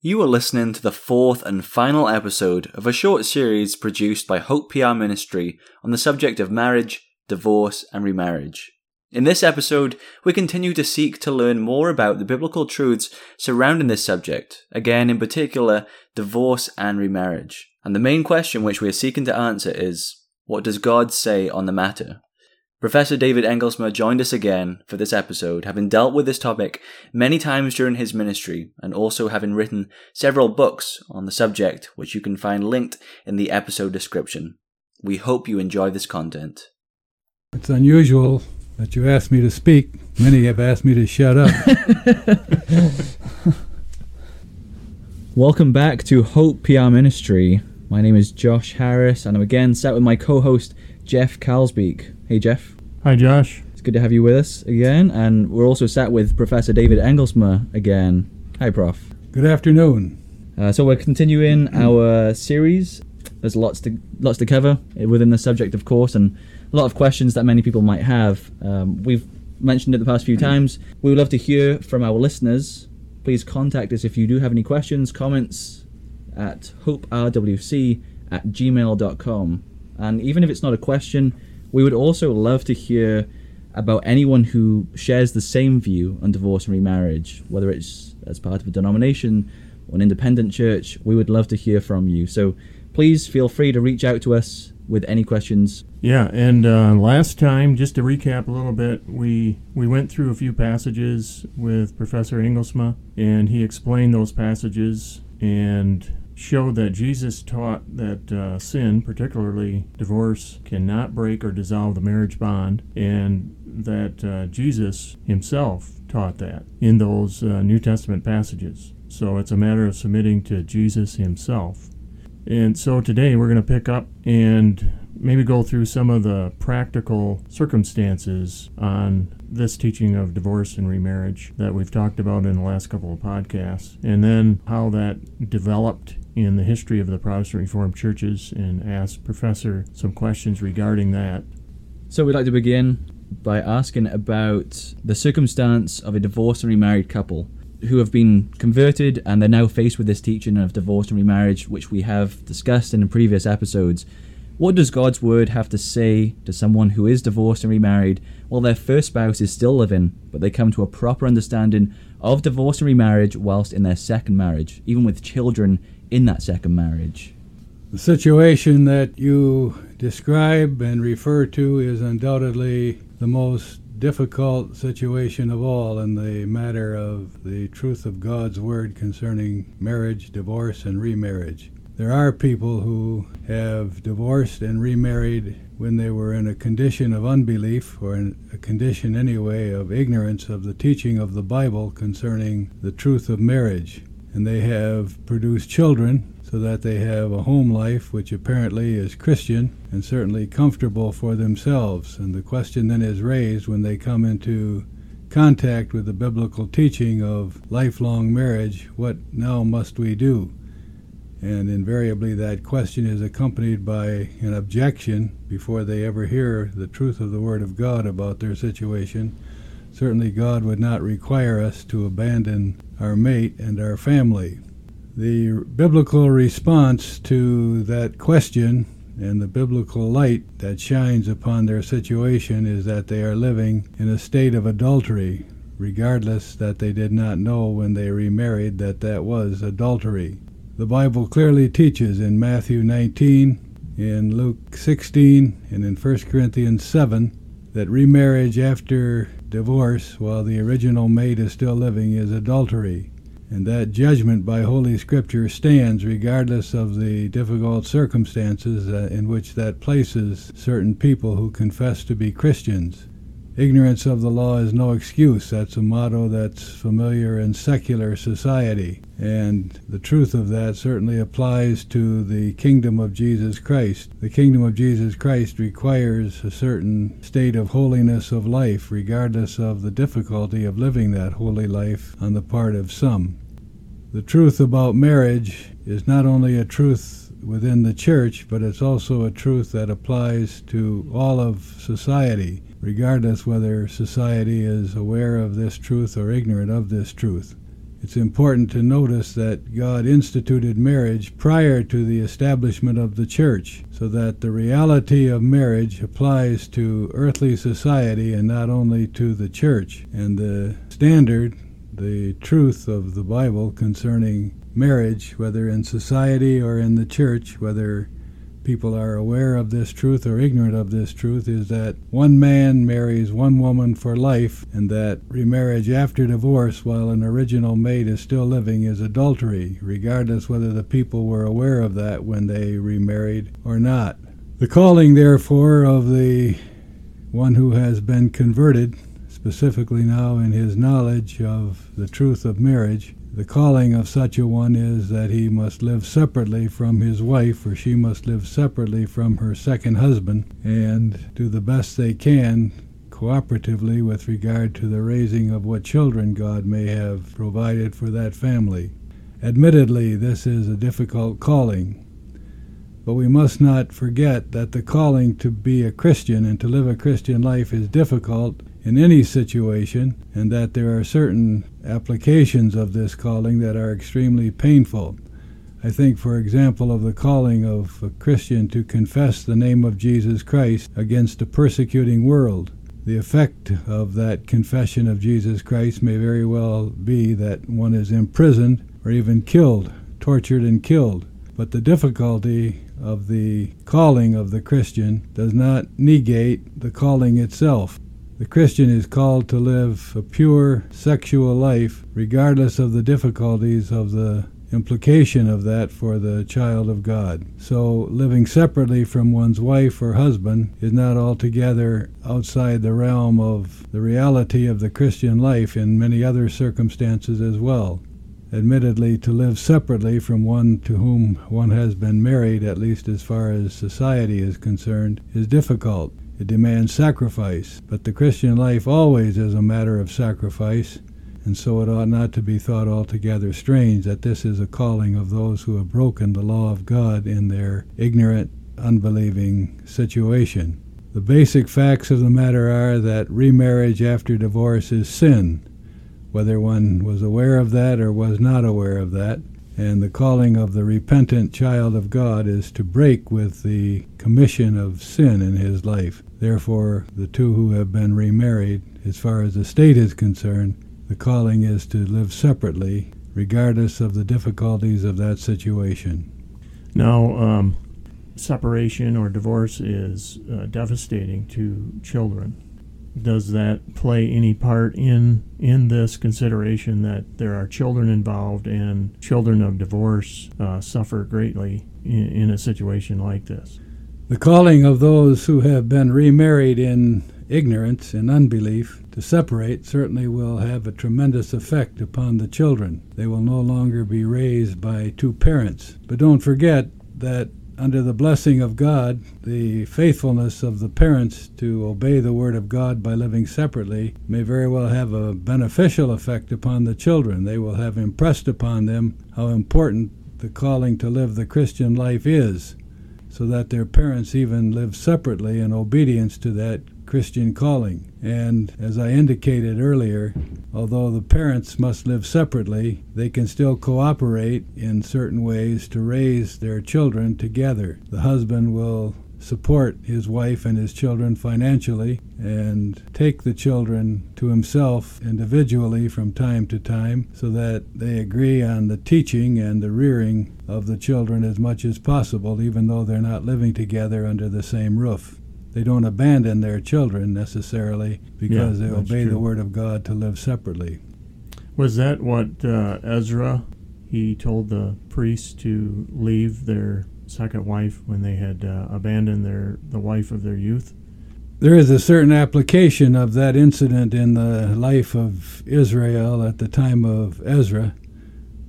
You are listening to the fourth and final episode of a short series produced by Hope PR Ministry on the subject of marriage, divorce, and remarriage. In this episode, we continue to seek to learn more about the biblical truths surrounding this subject, again, in particular, divorce and remarriage. And the main question which we are seeking to answer is what does God say on the matter? Professor David Engelsma joined us again for this episode, having dealt with this topic many times during his ministry and also having written several books on the subject, which you can find linked in the episode description. We hope you enjoy this content. It's unusual that you asked me to speak. Many have asked me to shut up. Welcome back to Hope PR Ministry. My name is Josh Harris, and I'm again sat with my co host, Jeff Kalsbeek. Hey, Jeff. Hi, Josh. It's good to have you with us again, and we're also sat with Professor David Engelsma again. Hi, Prof. Good afternoon. Uh, so we're continuing our series. There's lots to lots to cover within the subject, of course, and a lot of questions that many people might have. Um, we've mentioned it the past few times. We would love to hear from our listeners. Please contact us if you do have any questions, comments at hoperwc at gmail.com. And even if it's not a question, we would also love to hear about anyone who shares the same view on divorce and remarriage, whether it's as part of a denomination or an independent church. We would love to hear from you. So please feel free to reach out to us with any questions. Yeah, and uh, last time, just to recap a little bit, we we went through a few passages with Professor Engelsma, and he explained those passages and showed that Jesus taught that uh, sin, particularly divorce, cannot break or dissolve the marriage bond, and that uh, Jesus himself taught that in those uh, New Testament passages. So it's a matter of submitting to Jesus himself. And so today we're going to pick up and maybe go through some of the practical circumstances on this teaching of divorce and remarriage that we've talked about in the last couple of podcasts, and then how that developed in the history of the Protestant Reformed churches, and ask Professor some questions regarding that. So we'd like to begin by asking about the circumstance of a divorced and remarried couple who have been converted and they're now faced with this teaching of divorce and remarriage, which we have discussed in previous episodes. What does God's word have to say to someone who is divorced and remarried while their first spouse is still living, but they come to a proper understanding of divorce and remarriage whilst in their second marriage, even with children in that second marriage? The situation that you describe and refer to is undoubtedly the most difficult situation of all in the matter of the truth of God's Word concerning marriage, divorce, and remarriage. There are people who have divorced and remarried when they were in a condition of unbelief, or in a condition anyway of ignorance of the teaching of the Bible concerning the truth of marriage. And they have produced children so that they have a home life which apparently is Christian and certainly comfortable for themselves. And the question then is raised when they come into contact with the biblical teaching of lifelong marriage what now must we do? And invariably, that question is accompanied by an objection before they ever hear the truth of the Word of God about their situation. Certainly, God would not require us to abandon our mate and our family. The biblical response to that question and the biblical light that shines upon their situation is that they are living in a state of adultery, regardless that they did not know when they remarried that that was adultery. The Bible clearly teaches in Matthew 19, in Luke 16, and in 1 Corinthians 7 that remarriage after divorce while the original mate is still living is adultery and that judgment by Holy Scripture stands regardless of the difficult circumstances uh, in which that places certain people who confess to be Christians. Ignorance of the law is no excuse. That's a motto that's familiar in secular society. And the truth of that certainly applies to the kingdom of Jesus Christ. The kingdom of Jesus Christ requires a certain state of holiness of life, regardless of the difficulty of living that holy life on the part of some. The truth about marriage is not only a truth within the church, but it's also a truth that applies to all of society regardless whether society is aware of this truth or ignorant of this truth. it's important to notice that God instituted marriage prior to the establishment of the church, so that the reality of marriage applies to earthly society and not only to the church. And the standard, the truth of the Bible concerning marriage, whether in society or in the church, whether people are aware of this truth or ignorant of this truth is that one man marries one woman for life, and that remarriage after divorce while an original mate is still living is adultery, regardless whether the people were aware of that when they remarried or not. The calling, therefore, of the one who has been converted, specifically now in his knowledge of the truth of marriage, the calling of such a one is that he must live separately from his wife, or she must live separately from her second husband, and do the best they can cooperatively with regard to the raising of what children God may have provided for that family. Admittedly, this is a difficult calling, but we must not forget that the calling to be a Christian and to live a Christian life is difficult in any situation, and that there are certain applications of this calling that are extremely painful. I think, for example, of the calling of a Christian to confess the name of Jesus Christ against a persecuting world. The effect of that confession of Jesus Christ may very well be that one is imprisoned or even killed, tortured and killed. But the difficulty of the calling of the Christian does not negate the calling itself. The Christian is called to live a pure sexual life, regardless of the difficulties of the implication of that for the child of God. So, living separately from one's wife or husband is not altogether outside the realm of the reality of the Christian life in many other circumstances as well. Admittedly, to live separately from one to whom one has been married, at least as far as society is concerned, is difficult. It demands sacrifice, but the Christian life always is a matter of sacrifice, and so it ought not to be thought altogether strange that this is a calling of those who have broken the law of God in their ignorant, unbelieving situation. The basic facts of the matter are that remarriage after divorce is sin, whether one was aware of that or was not aware of that. And the calling of the repentant child of God is to break with the commission of sin in his life. Therefore, the two who have been remarried, as far as the state is concerned, the calling is to live separately, regardless of the difficulties of that situation. Now, um, separation or divorce is uh, devastating to children does that play any part in in this consideration that there are children involved and children of divorce uh, suffer greatly in, in, a situation like this? The calling of those who have been remarried in ignorance and unbelief to separate certainly will have a tremendous effect upon the children. They will no longer be raised by two parents. But don't forget that under the blessing of God, the faithfulness of the parents to obey the Word of God by living separately may very well have a beneficial effect upon the children. They will have impressed upon them how important the calling to live the Christian life is, so that their parents even live separately in obedience to that Christian calling. And as I indicated earlier, although the parents must live separately, they can still cooperate in certain ways to raise their children together. The husband will support his wife and his children financially and take the children to himself individually from time to time so that they agree on the teaching and the rearing of the children as much as possible, even though they're not living together under the same roof they don't abandon their children necessarily because yeah, they obey true. the word of God to live separately. Was that what uh, Ezra he told the priests to leave their second wife when they had uh, abandoned their the wife of their youth? There is a certain application of that incident in the life of Israel at the time of Ezra.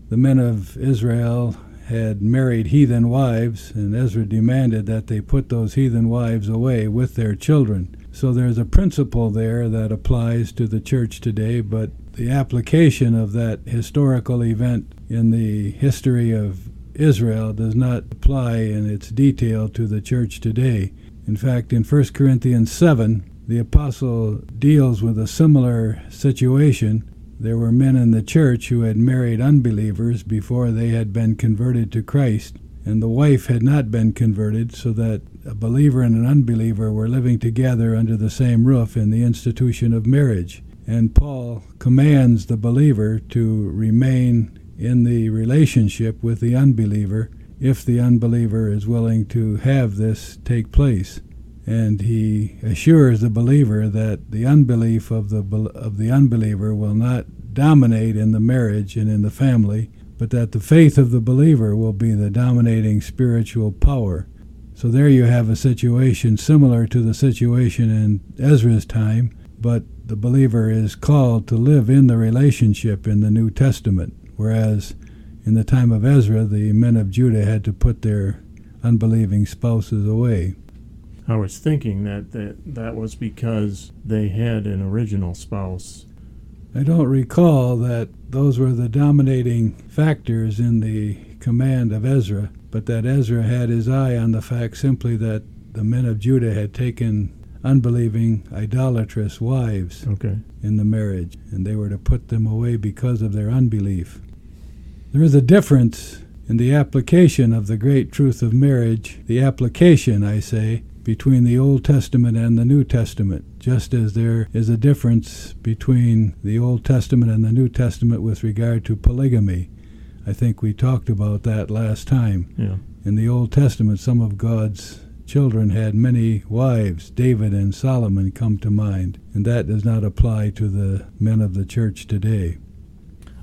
The men of Israel had married heathen wives, and Ezra demanded that they put those heathen wives away with their children. So there's a principle there that applies to the church today, but the application of that historical event in the history of Israel does not apply in its detail to the church today. In fact, in 1 Corinthians 7, the apostle deals with a similar situation there were men in the church who had married unbelievers before they had been converted to Christ, and the wife had not been converted, so that a believer and an unbeliever were living together under the same roof in the institution of marriage. And Paul commands the believer to remain in the relationship with the unbeliever if the unbeliever is willing to have this take place. And he assures the believer that the unbelief of the, of the unbeliever will not dominate in the marriage and in the family, but that the faith of the believer will be the dominating spiritual power. So there you have a situation similar to the situation in Ezra's time, but the believer is called to live in the relationship in the New Testament, whereas in the time of Ezra, the men of Judah had to put their unbelieving spouses away. I was thinking that that, that was because they had an original spouse. I don't recall that those were the dominating factors in the command of Ezra, but that Ezra had his eye on the fact simply that the men of Judah had taken unbelieving, idolatrous wives okay. in the marriage, and they were to put them away because of their unbelief. There is a difference in the application of the great truth of marriage, the application, I say, between the Old Testament and the New Testament, just as there is a difference between the Old Testament and the New Testament with regard to polygamy. I think we talked about that last time. Yeah. In the Old Testament, some of God's children had many wives. David and Solomon come to mind, and that does not apply to the men of the church today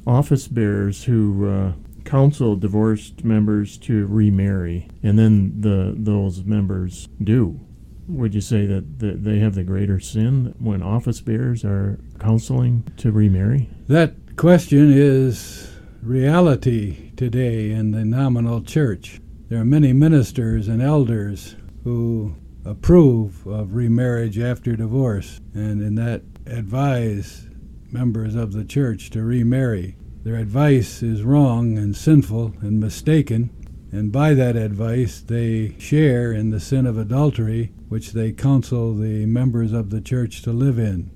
office bearers who uh, counsel divorced members to remarry, and then the those members do. Would you say that, they have the greater sin when office bearers are counseling to remarry? That question is reality today in the nominal church. There are many ministers and elders who approve of remarriage after divorce and in that advise members of the church to remarry. Their advice is wrong and sinful and mistaken, and by that advice they share in the sin of adultery which they counsel the members of the church to live in.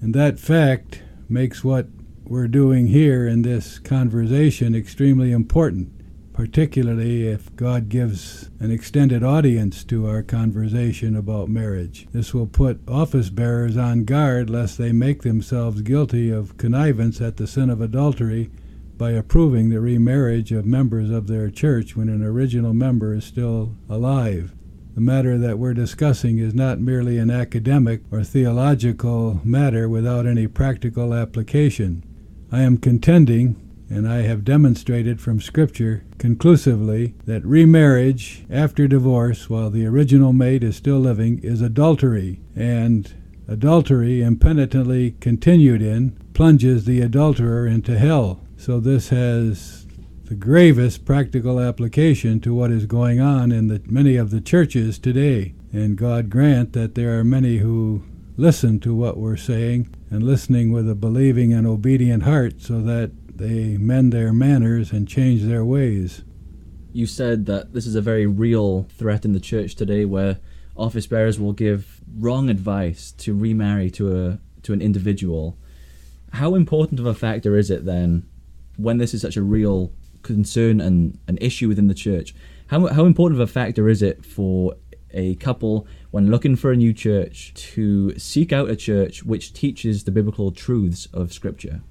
And that fact makes what we're doing here in this conversation extremely important particularly if God gives an extended audience to our conversation about marriage. This will put office bearers on guard lest they make themselves guilty of connivance at the sin of adultery by approving the remarriage of members of their church when an original member is still alive. The matter that we're discussing is not merely an academic or theological matter without any practical application. I am contending and I have demonstrated from Scripture conclusively that remarriage after divorce while the original mate is still living is adultery, and adultery impenitently continued in plunges the adulterer into hell. So this has the gravest practical application to what is going on in the, many of the churches today. And God grant that there are many who listen to what we're saying and listening with a believing and obedient heart so that they mend their manners and change their ways. You said that this is a very real threat in the church today where office bearers will give wrong advice to remarry to a to an individual. How important of a factor is it then when this is such a real concern and an issue within the church? How how important of a factor is it for a couple when looking for a new church to seek out a church which teaches the biblical truths of scripture?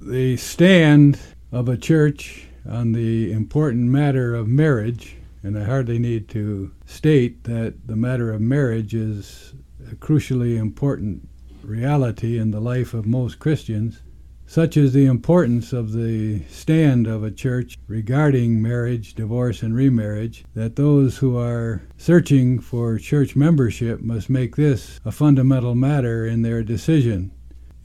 The stand of a church on the important matter of marriage, and I hardly need to state that the matter of marriage is a crucially important reality in the life of most Christians. Such is the importance of the stand of a church regarding marriage, divorce, and remarriage that those who are searching for church membership must make this a fundamental matter in their decision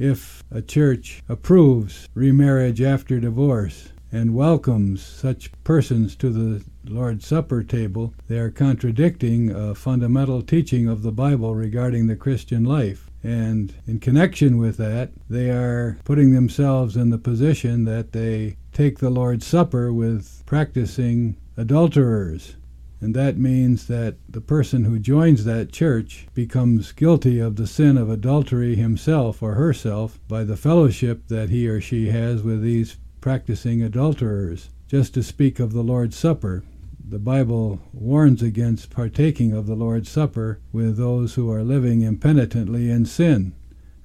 if a church approves remarriage after divorce and welcomes such persons to the Lord's Supper table, they are contradicting a fundamental teaching of the Bible regarding the Christian life. And in connection with that, they are putting themselves in the position that they take the Lord's Supper with practicing adulterers. And that means that the person who joins that church becomes guilty of the sin of adultery himself or herself by the fellowship that he or she has with these practicing adulterers. Just to speak of the Lord's Supper, the Bible warns against partaking of the Lord's Supper with those who are living impenitently in sin.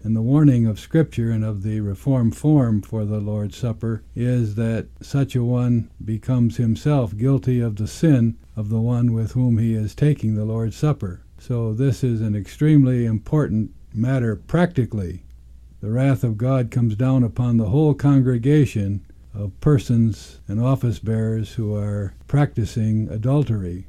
And the warning of Scripture and of the Reformed form for the Lord's Supper is that such a one becomes himself guilty of the sin of the one with whom he is taking the Lord's Supper. So this is an extremely important matter practically. The wrath of God comes down upon the whole congregation of persons and office bearers who are practicing adultery.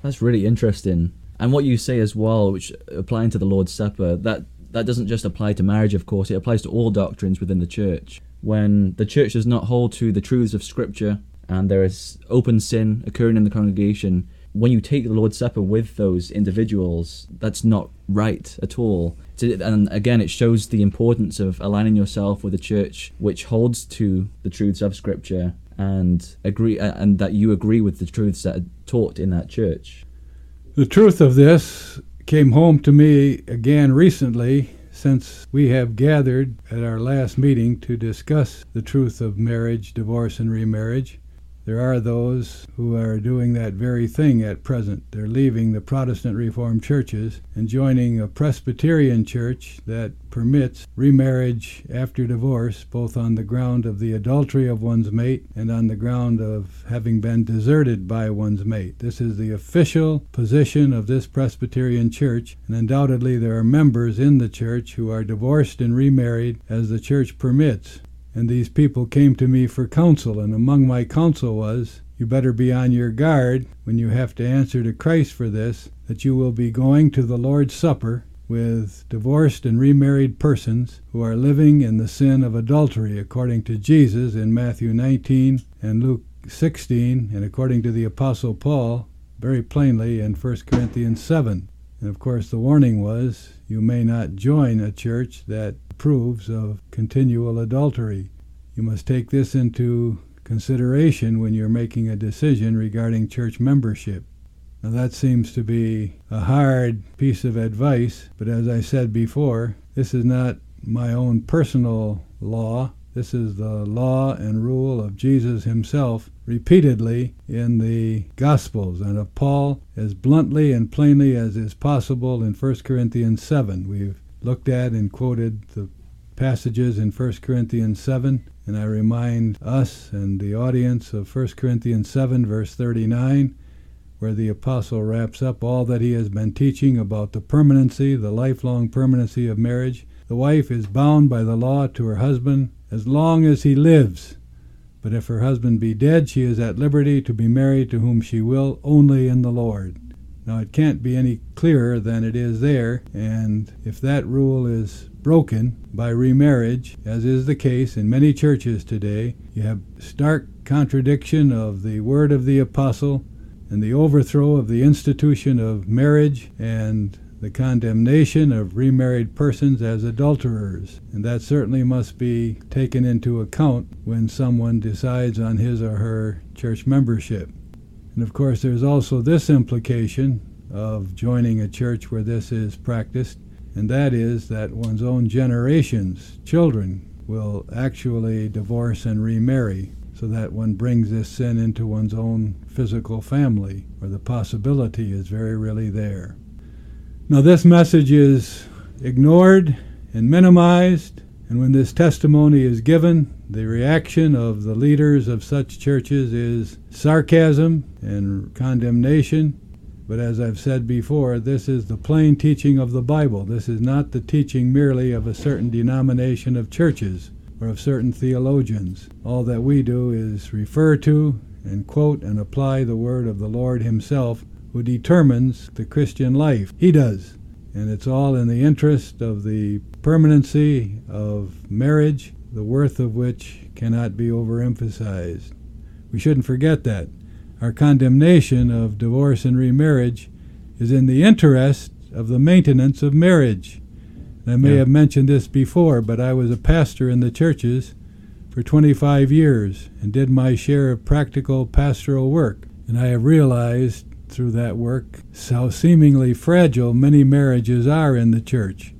That's really interesting. And what you say as well, which applying to the Lord's Supper, that that doesn't just apply to marriage, of course, it applies to all doctrines within the church. When the church does not hold to the truths of Scripture and there is open sin occurring in the congregation, when you take the Lord's Supper with those individuals, that's not right at all. And again, it shows the importance of aligning yourself with a church which holds to the truths of Scripture and agree, uh, and that you agree with the truths that are taught in that church. The truth of this came home to me again recently since we have gathered at our last meeting to discuss the truth of marriage, divorce, and remarriage. There are those who are doing that very thing at present. They're leaving the Protestant Reformed churches and joining a Presbyterian church that permits remarriage after divorce, both on the ground of the adultery of one's mate and on the ground of having been deserted by one's mate. This is the official position of this Presbyterian church, and undoubtedly there are members in the church who are divorced and remarried as the church permits. And these people came to me for counsel, and among my counsel was, You better be on your guard when you have to answer to Christ for this, that you will be going to the Lord's Supper with divorced and remarried persons who are living in the sin of adultery, according to Jesus in Matthew 19 and Luke 16, and according to the Apostle Paul very plainly in 1 Corinthians 7. And of course, the warning was you may not join a church that proves of continual adultery. You must take this into consideration when you're making a decision regarding church membership. Now, that seems to be a hard piece of advice, but as I said before, this is not my own personal law. This is the law and rule of Jesus himself repeatedly in the Gospels and of Paul as bluntly and plainly as is possible in 1 Corinthians 7. We've looked at and quoted the passages in 1 Corinthians 7, and I remind us and the audience of 1 Corinthians 7, verse 39, where the apostle wraps up all that he has been teaching about the permanency, the lifelong permanency of marriage. The wife is bound by the law to her husband as long as he lives. But if her husband be dead, she is at liberty to be married to whom she will, only in the Lord. Now, it can't be any clearer than it is there, and if that rule is broken by remarriage, as is the case in many churches today, you have stark contradiction of the word of the apostle and the overthrow of the institution of marriage and the condemnation of remarried persons as adulterers. And that certainly must be taken into account when someone decides on his or her church membership. And of course, there's also this implication of joining a church where this is practiced, and that is that one's own generations, children, will actually divorce and remarry, so that one brings this sin into one's own physical family, where the possibility is very really there. Now, this message is ignored and minimized, and when this testimony is given, the reaction of the leaders of such churches is sarcasm and condemnation. But as I've said before, this is the plain teaching of the Bible. This is not the teaching merely of a certain denomination of churches or of certain theologians. All that we do is refer to and quote and apply the word of the Lord Himself, who determines the Christian life. He does. And it's all in the interest of the permanency of marriage the worth of which cannot be overemphasized. We shouldn't forget that. Our condemnation of divorce and remarriage is in the interest of the maintenance of marriage. And I may yeah. have mentioned this before, but I was a pastor in the churches for 25 years and did my share of practical pastoral work. And I have realized through that work how seemingly fragile many marriages are in the church.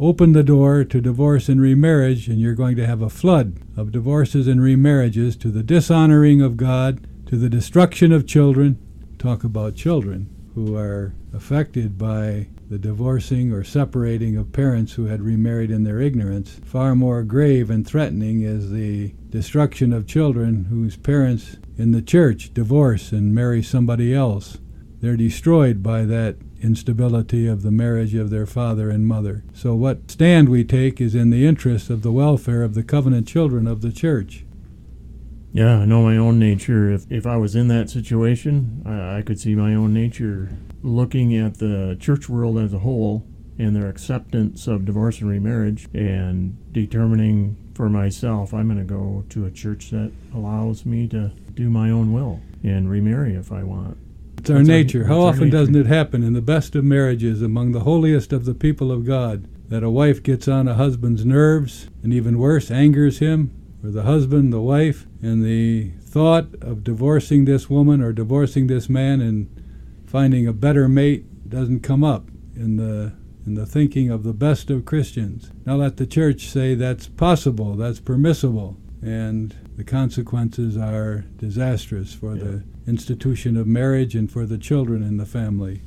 Open the door to divorce and remarriage, and you're going to have a flood of divorces and remarriages to the dishonoring of God, to the destruction of children. Talk about children who are affected by the divorcing or separating of parents who had remarried in their ignorance. Far more grave and threatening is the destruction of children whose parents in the church divorce and marry somebody else. They're destroyed by that instability of the marriage of their father and mother. So, what stand we take is in the interest of the welfare of the covenant children of the church. Yeah, I know my own nature. If, if I was in that situation, I, I could see my own nature looking at the church world as a whole and their acceptance of divorce and remarriage and determining for myself I'm going to go to a church that allows me to do my own will and remarry if I want. It's our nature. How often doesn't it happen in the best of marriages among the holiest of the people of God that a wife gets on a husband's nerves and even worse, angers him, or the husband, the wife, and the thought of divorcing this woman or divorcing this man and finding a better mate doesn't come up in the in the thinking of the best of Christians. Now let the church say that's possible, that's permissible, and the consequences are disastrous for yeah. the institution of marriage and for the children in the family.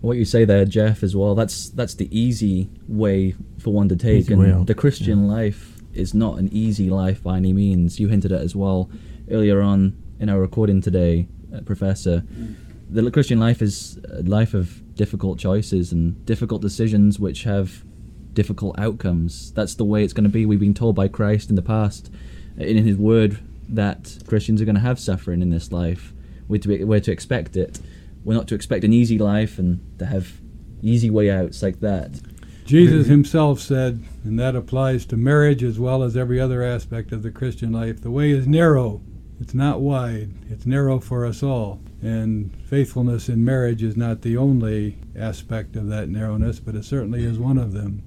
What you say there, Jeff, as well, that's that's the easy way for one to take. Easy and the Christian yeah. life is not an easy life by any means. You hinted at as well earlier on in our recording today, uh, Professor. The Christian life is a life of difficult choices and difficult decisions which have difficult outcomes. That's the way it's going to be. We've been told by Christ in the past, in His Word, that Christians are going to have suffering in this life. We're to, be, we're to expect it. We're not to expect an easy life and to have easy way outs like that. Jesus himself said, and that applies to marriage as well as every other aspect of the Christian life the way is narrow, it's not wide, it's narrow for us all. And faithfulness in marriage is not the only aspect of that narrowness, but it certainly is one of them.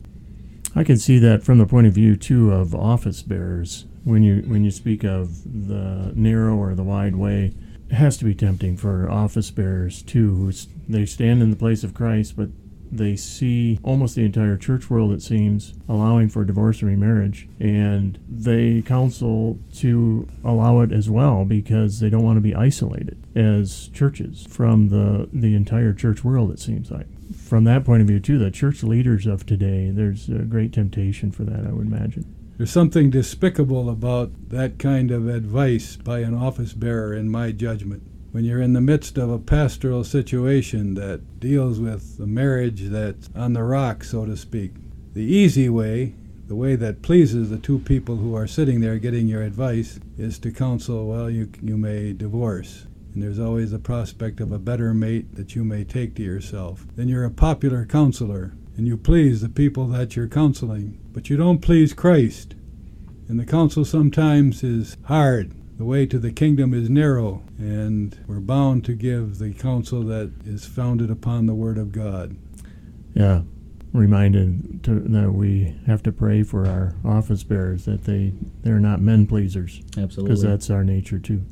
I can see that from the point of view too of office bearers. When you when you speak of the narrow or the wide way, it has to be tempting for office bearers too, who they stand in the place of Christ, but they see almost the entire church world, it seems, allowing for divorce and remarriage, and they counsel to allow it as well because they don't want to be isolated as churches from the the entire church world. It seems like. From that point of view, too, the church leaders of today, there's a great temptation for that, I would imagine. There's something despicable about that kind of advice by an office bearer, in my judgment when you're in the midst of a pastoral situation that deals with a marriage that's on the rock, so to speak. The easy way, the way that pleases the two people who are sitting there getting your advice, is to counsel, well, you, you may divorce. And there's always the prospect of a better mate that you may take to yourself. Then you're a popular counselor, and you please the people that you're counseling, but you don't please Christ. And the counsel sometimes is hard the way to the kingdom is narrow, and we're bound to give the counsel that is founded upon the Word of God. Yeah, reminded to, that we have to pray for our office bearers that they they're not men pleasers. Absolutely, because that's our nature too.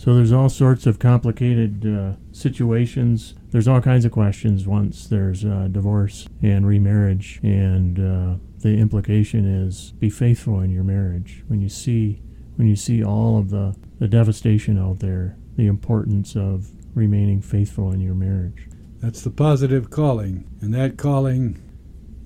So there's all sorts of complicated uh, situations. There's all kinds of questions once there's uh, divorce and remarriage, and uh, the implication is be faithful in your marriage. When you see when you see all of the, the devastation out there, the importance of remaining faithful in your marriage. That's the positive calling, and that calling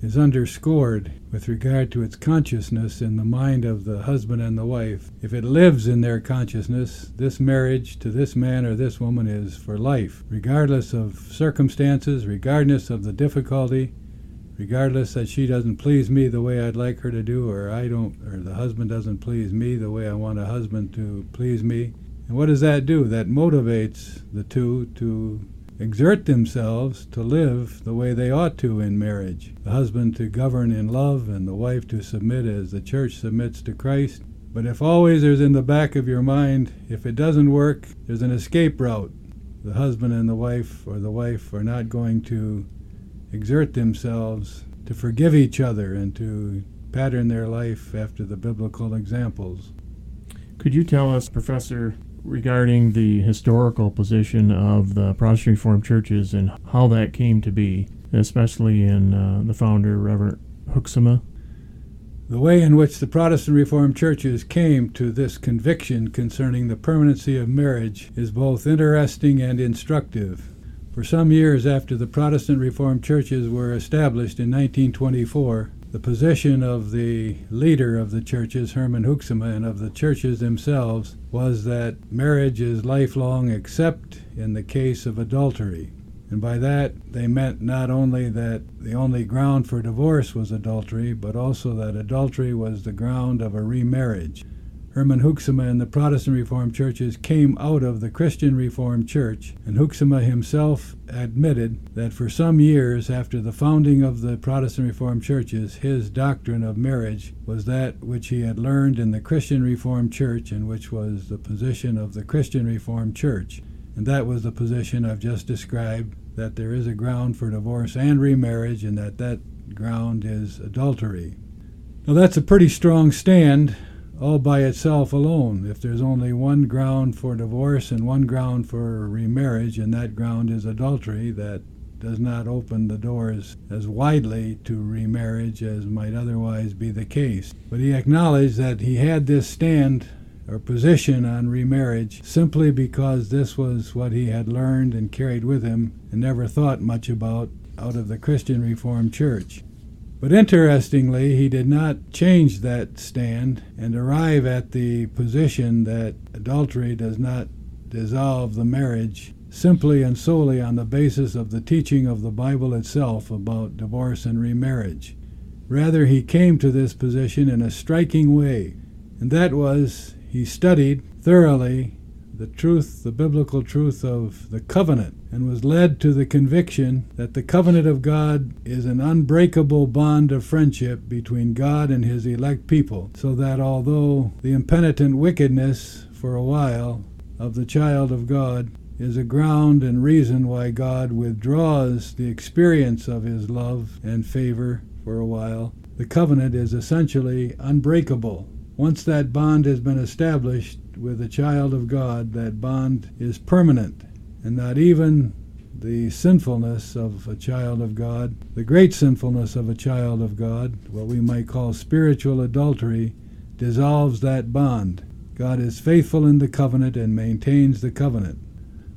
is underscored with regard to its consciousness in the mind of the husband and the wife. If it lives in their consciousness, this marriage to this man or this woman is for life, regardless of circumstances, regardless of the difficulty, regardless that she doesn't please me the way I'd like her to do, or I don't, or the husband doesn't please me the way I want a husband to please me. And what does that do? That motivates the two to exert themselves to live the way they ought to in marriage. The husband to govern in love, and the wife to submit as the church submits to Christ. But if always there's in the back of your mind, if it doesn't work, there's an escape route. The husband and the wife, or the wife, are not going to exert themselves to forgive each other and to pattern their life after the biblical examples. Could you tell us, Professor, regarding the historical position of the Protestant Reformed churches and how that came to be, especially in uh, the founder, Reverend Hoeksema. The way in which the Protestant Reformed churches came to this conviction concerning the permanency of marriage is both interesting and instructive. For some years after the Protestant Reformed churches were established in 1924, the position of the leader of the churches, Herman Hoeksema, and of the churches themselves was that marriage is lifelong except in the case of adultery. And by that, they meant not only that the only ground for divorce was adultery, but also that adultery was the ground of a remarriage. Herman Hoeksema and the Protestant Reformed churches came out of the Christian Reformed Church, and Hoeksema himself admitted that for some years after the founding of the Protestant Reformed churches, his doctrine of marriage was that which he had learned in the Christian Reformed Church, and which was the position of the Christian Reformed Church. And that was the position I've just described that there is a ground for divorce and remarriage, and that that ground is adultery. Now, that's a pretty strong stand all by itself alone. If there's only one ground for divorce and one ground for remarriage, and that ground is adultery, that does not open the doors as widely to remarriage as might otherwise be the case. But he acknowledged that he had this stand or position on remarriage simply because this was what he had learned and carried with him and never thought much about out of the Christian Reformed Church. But interestingly, he did not change that stand and arrive at the position that adultery does not dissolve the marriage simply and solely on the basis of the teaching of the Bible itself about divorce and remarriage. Rather, he came to this position in a striking way, and that was he studied thoroughly the truth, the biblical truth of the covenant, and was led to the conviction that the covenant of God is an unbreakable bond of friendship between God and his elect people, so that although the impenitent wickedness for a while of the child of God is a ground and reason why God withdraws the experience of his love and favor for a while, the covenant is essentially unbreakable. Once that bond has been established with the child of God, that bond is permanent, and not even the sinfulness of a child of God, the great sinfulness of a child of God, what we might call spiritual adultery, dissolves that bond. God is faithful in the covenant and maintains the covenant.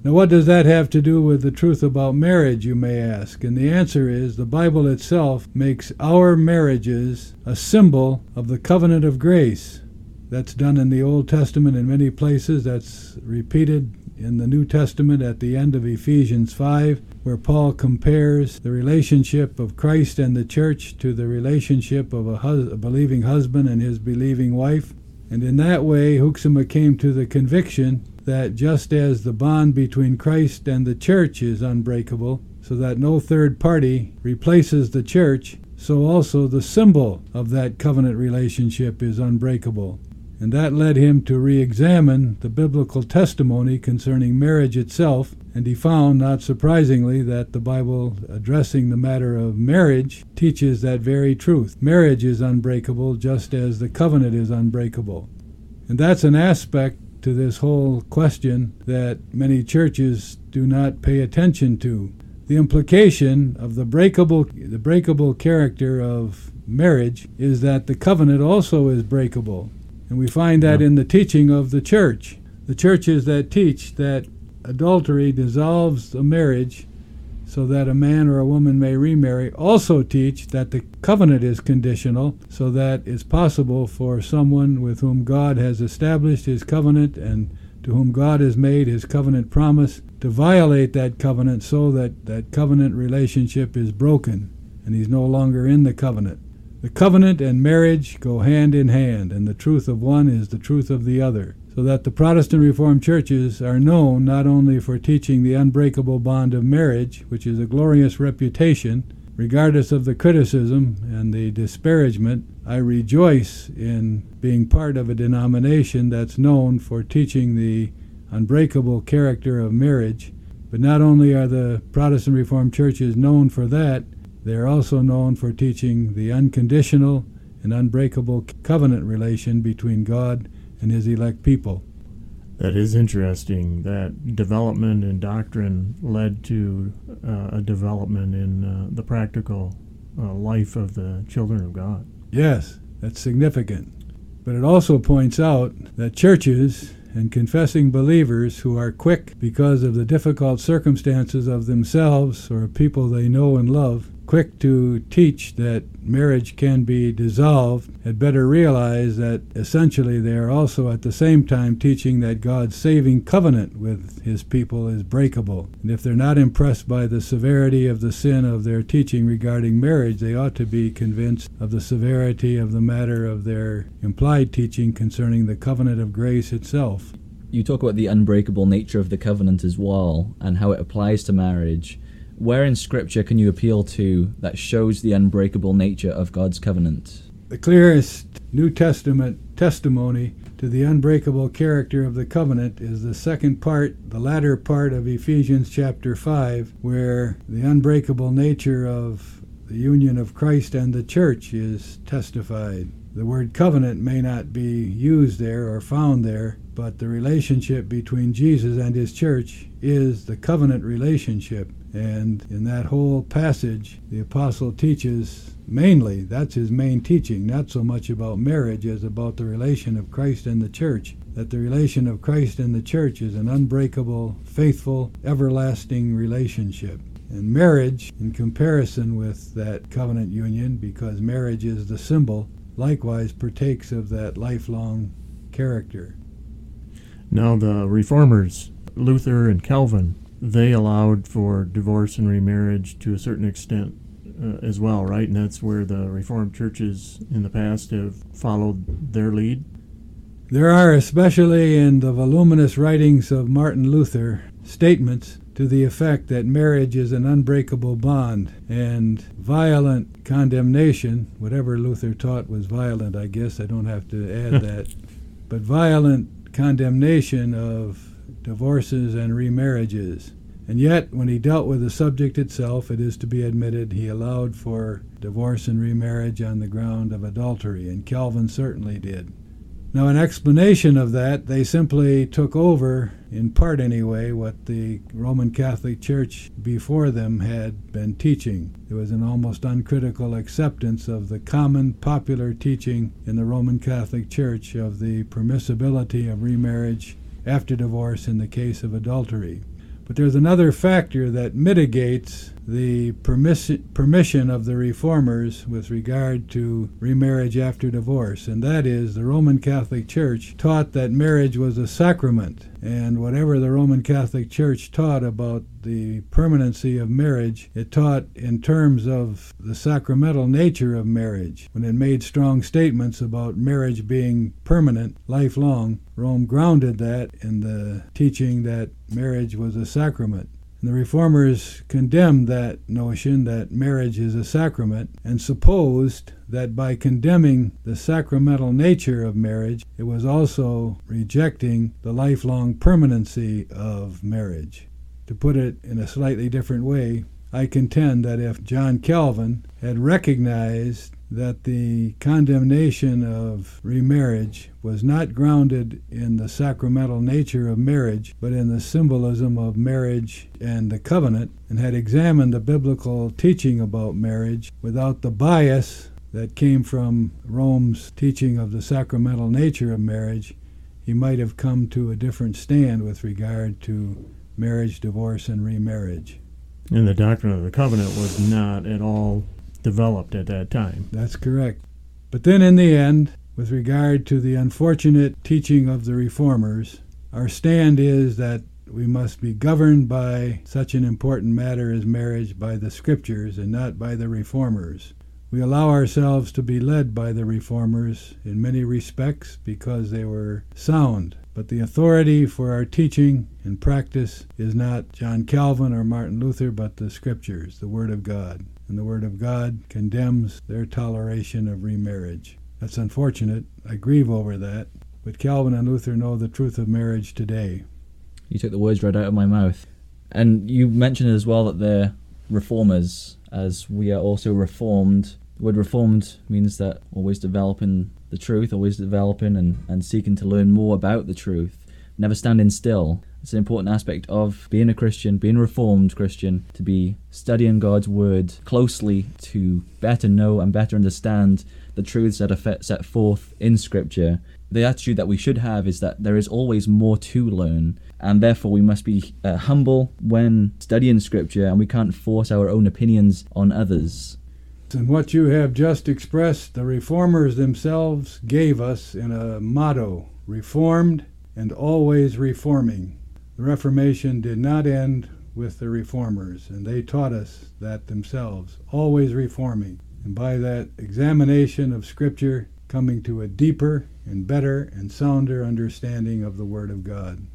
Now, what does that have to do with the truth about marriage, you may ask? And the answer is the Bible itself makes our marriages a symbol of the covenant of grace. That's done in the Old Testament in many places. That's repeated in the New Testament at the end of Ephesians 5, where Paul compares the relationship of Christ and the church to the relationship of a, hus- a believing husband and his believing wife. And in that way, Hoeksema came to the conviction that just as the bond between Christ and the church is unbreakable, so that no third party replaces the church, so also the symbol of that covenant relationship is unbreakable. And that led him to re examine the biblical testimony concerning marriage itself, and he found, not surprisingly, that the Bible addressing the matter of marriage teaches that very truth. Marriage is unbreakable just as the covenant is unbreakable. And that's an aspect to this whole question that many churches do not pay attention to. The implication of the breakable, the breakable character of marriage is that the covenant also is breakable. And we find that yeah. in the teaching of the church. The churches that teach that adultery dissolves a marriage so that a man or a woman may remarry, also teach that the covenant is conditional, so that it's possible for someone with whom God has established his covenant and to whom God has made his covenant promise to violate that covenant so that that covenant relationship is broken and he's no longer in the covenant. The covenant and marriage go hand in hand, and the truth of one is the truth of the other so that the Protestant Reformed churches are known not only for teaching the unbreakable bond of marriage, which is a glorious reputation, regardless of the criticism and the disparagement, I rejoice in being part of a denomination that's known for teaching the unbreakable character of marriage. But not only are the Protestant Reformed churches known for that, they are also known for teaching the unconditional and unbreakable covenant relation between God and his elect people. That is interesting. That development in doctrine led to uh, a development in uh, the practical uh, life of the children of God. Yes, that's significant. But it also points out that churches and confessing believers who are quick because of the difficult circumstances of themselves or people they know and love quick to teach that marriage can be dissolved had better realize that essentially they are also at the same time teaching that God's saving covenant with his people is breakable. And if they're not impressed by the severity of the sin of their teaching regarding marriage, they ought to be convinced of the severity of the matter of their implied teaching concerning the covenant of grace itself. You talk about the unbreakable nature of the covenant as well and how it applies to marriage. Where in Scripture can you appeal to that shows the unbreakable nature of God's covenant? The clearest New Testament testimony to the unbreakable character of the covenant is the second part, the latter part of Ephesians chapter 5, where the unbreakable nature of the union of Christ and the church is testified. The word covenant may not be used there or found there, but the relationship between Jesus and his church is the covenant relationship. And in that whole passage, the apostle teaches mainly, that's his main teaching, not so much about marriage as about the relation of Christ and the church. That the relation of Christ and the church is an unbreakable, faithful, everlasting relationship. And marriage, in comparison with that covenant union, because marriage is the symbol, likewise partakes of that lifelong character. Now, the reformers, Luther and Calvin, they allowed for divorce and remarriage to a certain extent uh, as well, right? And that's where the Reformed churches in the past have followed their lead. There are, especially in the voluminous writings of Martin Luther, statements to the effect that marriage is an unbreakable bond and violent condemnation, whatever Luther taught was violent, I guess, I don't have to add that, but violent condemnation of divorces, and remarriages. And yet, when he dealt with the subject itself, it is to be admitted he allowed for divorce and remarriage on the ground of adultery, and Calvin certainly did. Now, in explanation of that, they simply took over, in part anyway, what the Roman Catholic Church before them had been teaching. There was an almost uncritical acceptance of the common popular teaching in the Roman Catholic Church of the permissibility of remarriage after divorce in the case of adultery. But there's another factor that mitigates the permiss- permission of the reformers with regard to remarriage after divorce, and that is the Roman Catholic Church taught that marriage was a sacrament, and whatever the Roman Catholic Church taught about the permanency of marriage, it taught in terms of the sacramental nature of marriage. When it made strong statements about marriage being permanent, lifelong, Rome grounded that in the teaching that marriage was a sacrament. And the reformers condemned that notion that marriage is a sacrament and supposed that by condemning the sacramental nature of marriage, it was also rejecting the lifelong permanency of marriage. To put it in a slightly different way, I contend that if John Calvin had recognized that the condemnation of remarriage was not grounded in the sacramental nature of marriage, but in the symbolism of marriage and the covenant, and had examined the biblical teaching about marriage without the bias that came from Rome's teaching of the sacramental nature of marriage, he might have come to a different stand with regard to marriage, divorce, and remarriage. And the doctrine of the covenant was not at all developed at that time. That's correct. But then, in the end, with regard to the unfortunate teaching of the reformers, our stand is that we must be governed by such an important matter as marriage by the scriptures and not by the reformers. We allow ourselves to be led by the reformers in many respects because they were sound. But the authority for our teaching and practice is not John Calvin or Martin Luther, but the scriptures, the Word of God and the Word of God condemns their toleration of remarriage. That's unfortunate. I grieve over that. But Calvin and Luther know the truth of marriage today. You took the words right out of my mouth. And you mentioned as well that they're reformers, as we are also reformed. The word reformed means that always developing the truth, always developing and, and seeking to learn more about the truth. never standing still. It's an important aspect of being a Christian, being a reformed Christian, to be studying God's word closely to better know and better understand the truths that are set forth in Scripture. The attitude that we should have is that there is always more to learn, and therefore we must be uh, humble when studying Scripture, and we can't force our own opinions on others. And what you have just expressed, the reformers themselves gave us in a motto reformed and always reforming. The Reformation did not end with the reformers, and they taught us that themselves, always reforming. And by that examination of Scripture, coming to a deeper and better and sounder understanding of the Word of God.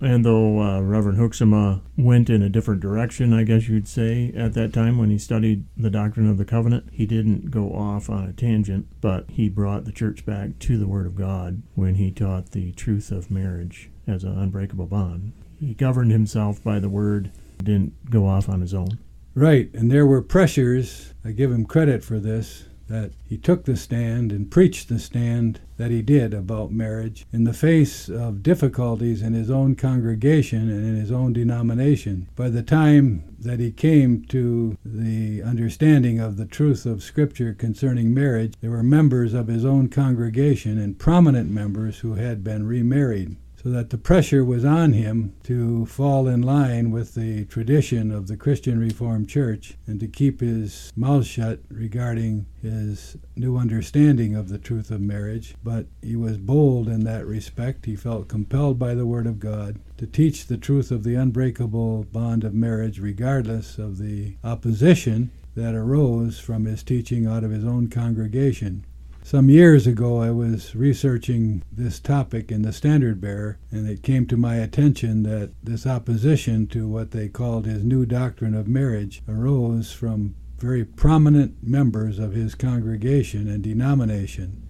And though uh, Reverend Hoeksema went in a different direction, I guess you'd say, at that time when he studied the doctrine of the covenant, he didn't go off on a tangent, but he brought the church back to the Word of God when he taught the truth of marriage as an unbreakable bond. He governed himself by the Word, didn't go off on his own. Right, and there were pressures, I give him credit for this, that he took the stand and preached the stand that he did about marriage in the face of difficulties in his own congregation and in his own denomination. By the time that he came to the understanding of the truth of Scripture concerning marriage, there were members of his own congregation and prominent members who had been remarried so that the pressure was on him to fall in line with the tradition of the Christian Reformed Church and to keep his mouth shut regarding his new understanding of the truth of marriage. But he was bold in that respect. He felt compelled by the Word of God to teach the truth of the unbreakable bond of marriage, regardless of the opposition that arose from his teaching out of his own congregation. Some years ago, I was researching this topic in the Standard Bearer, and it came to my attention that this opposition to what they called his new doctrine of marriage arose from very prominent members of his congregation and denomination.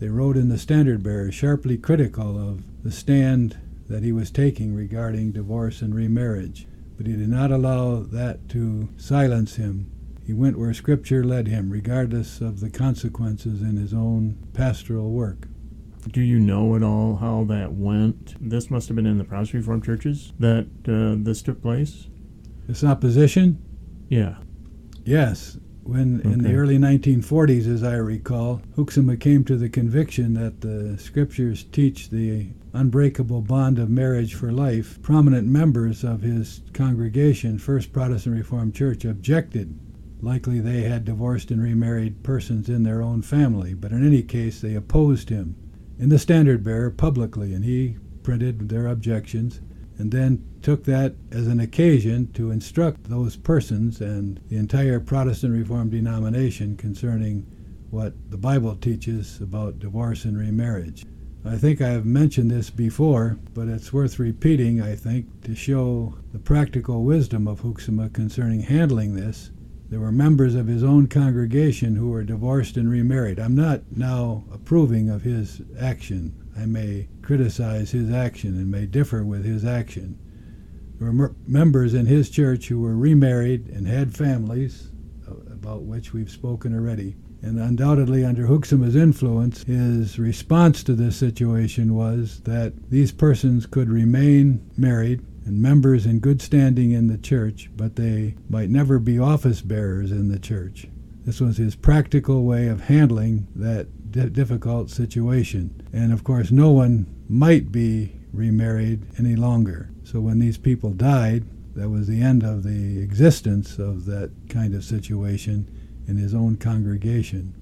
They wrote in the Standard Bearer sharply critical of the stand that he was taking regarding divorce and remarriage, but he did not allow that to silence him. He went where Scripture led him, regardless of the consequences in his own pastoral work. Do you know at all how that went? This must have been in the Protestant Reformed churches that uh, this took place? This opposition? Yeah. Yes. When okay. in the early 1940s, as I recall, Hoeksema came to the conviction that the scriptures teach the unbreakable bond of marriage for life, prominent members of his congregation, First Protestant Reformed Church, objected Likely they had divorced and remarried persons in their own family, but in any case they opposed him in the Standard Bearer publicly, and he printed their objections and then took that as an occasion to instruct those persons and the entire Protestant Reformed denomination concerning what the Bible teaches about divorce and remarriage. I think I have mentioned this before, but it's worth repeating, I think, to show the practical wisdom of Hoeksema concerning handling this there were members of his own congregation who were divorced and remarried. I'm not now approving of his action. I may criticize his action and may differ with his action. There were members in his church who were remarried and had families, uh, about which we've spoken already. And undoubtedly, under Hoeksema's influence, his response to this situation was that these persons could remain married and members in good standing in the church, but they might never be office bearers in the church. This was his practical way of handling that di- difficult situation. And of course, no one might be remarried any longer. So when these people died, that was the end of the existence of that kind of situation in his own congregation.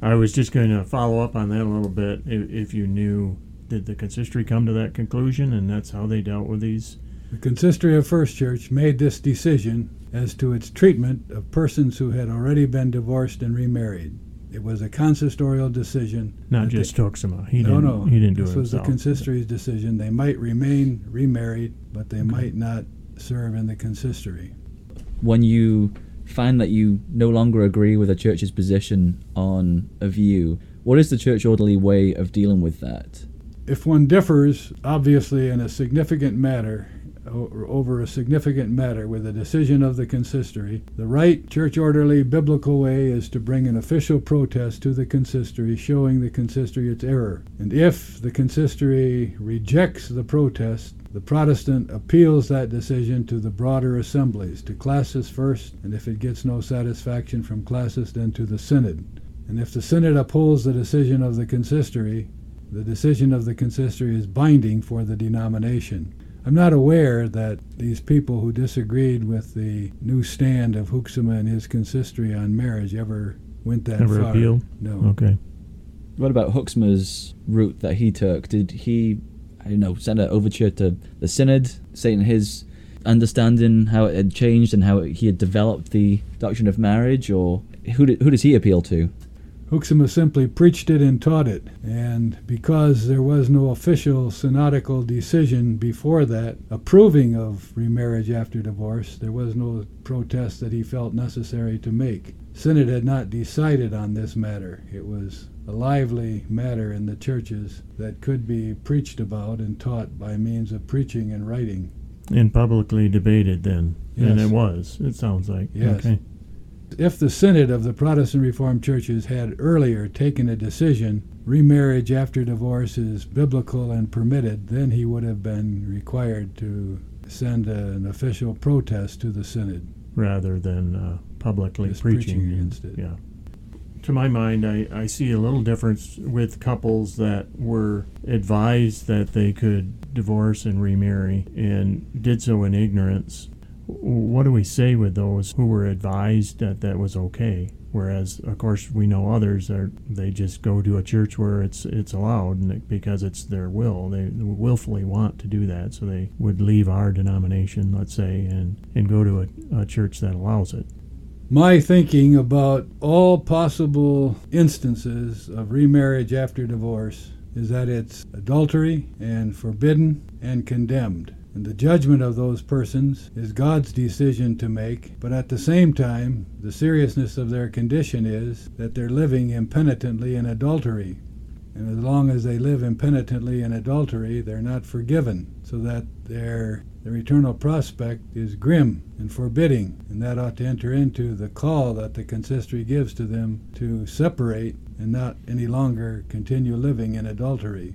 I was just going to follow up on that a little bit. If you knew did the consistory come to that conclusion, and that's how they dealt with these? The consistory of First Church made this decision as to its treatment of persons who had already been divorced and remarried. It was a consistorial decision. Not just they, Hoeksema. He no, didn't, no. He didn't do this it was himself. the consistory's decision. They might remain remarried, but they okay. might not serve in the consistory. When you find that you no longer agree with a church's position on a view, what is the church orderly way of dealing with that? If one differs, obviously in a significant matter, over a significant matter with a decision of the consistory, the right, church orderly, biblical way is to bring an official protest to the consistory showing the consistory its error. And if the consistory rejects the protest, the Protestant appeals that decision to the broader assemblies, to classis first, and if it gets no satisfaction from classis, then to the synod. And if the synod upholds the decision of the consistory, the decision of the consistory is binding for the denomination. I'm not aware that these people who disagreed with the new stand of Hoeksema and his consistory on marriage ever went that Never far. appealed? No. Okay. What about Hoeksema's route that he took? Did he, I don't know, send an overture to the synod, saying his understanding how it had changed and how he had developed the doctrine of marriage, or who did, who does he appeal to? Hoeksema simply preached it and taught it, and because there was no official synodical decision before that approving of remarriage after divorce, there was no protest that he felt necessary to make. Synod had not decided on this matter. It was a lively matter in the churches that could be preached about and taught by means of preaching and writing. And publicly debated then. And it was, it sounds like. Yes. Okay. If the Synod of the Protestant Reformed churches had earlier taken a decision, remarriage after divorce is biblical and permitted, then he would have been required to send an official protest to the Synod. Rather than uh, publicly preaching. preaching against it. Yeah. To my mind, I, I see a little difference with couples that were advised that they could divorce and remarry and did so in ignorance. What do we say with those who were advised that that was okay? Whereas, of course, we know others are they just go to a church where it's it's allowed and it, because it's their will. They willfully want to do that, so they would leave our denomination, let's say, and and go to a, a church that allows it. My thinking about all possible instances of remarriage after divorce is that it's adultery and forbidden and condemned. And the judgment of those persons is God's decision to make, but at the same time, the seriousness of their condition is that they're living impenitently in adultery. And as long as they live impenitently in adultery, they're not forgiven, so that their, their eternal prospect is grim and forbidding, and that ought to enter into the call that the consistory gives to them to separate and not any longer continue living in adultery.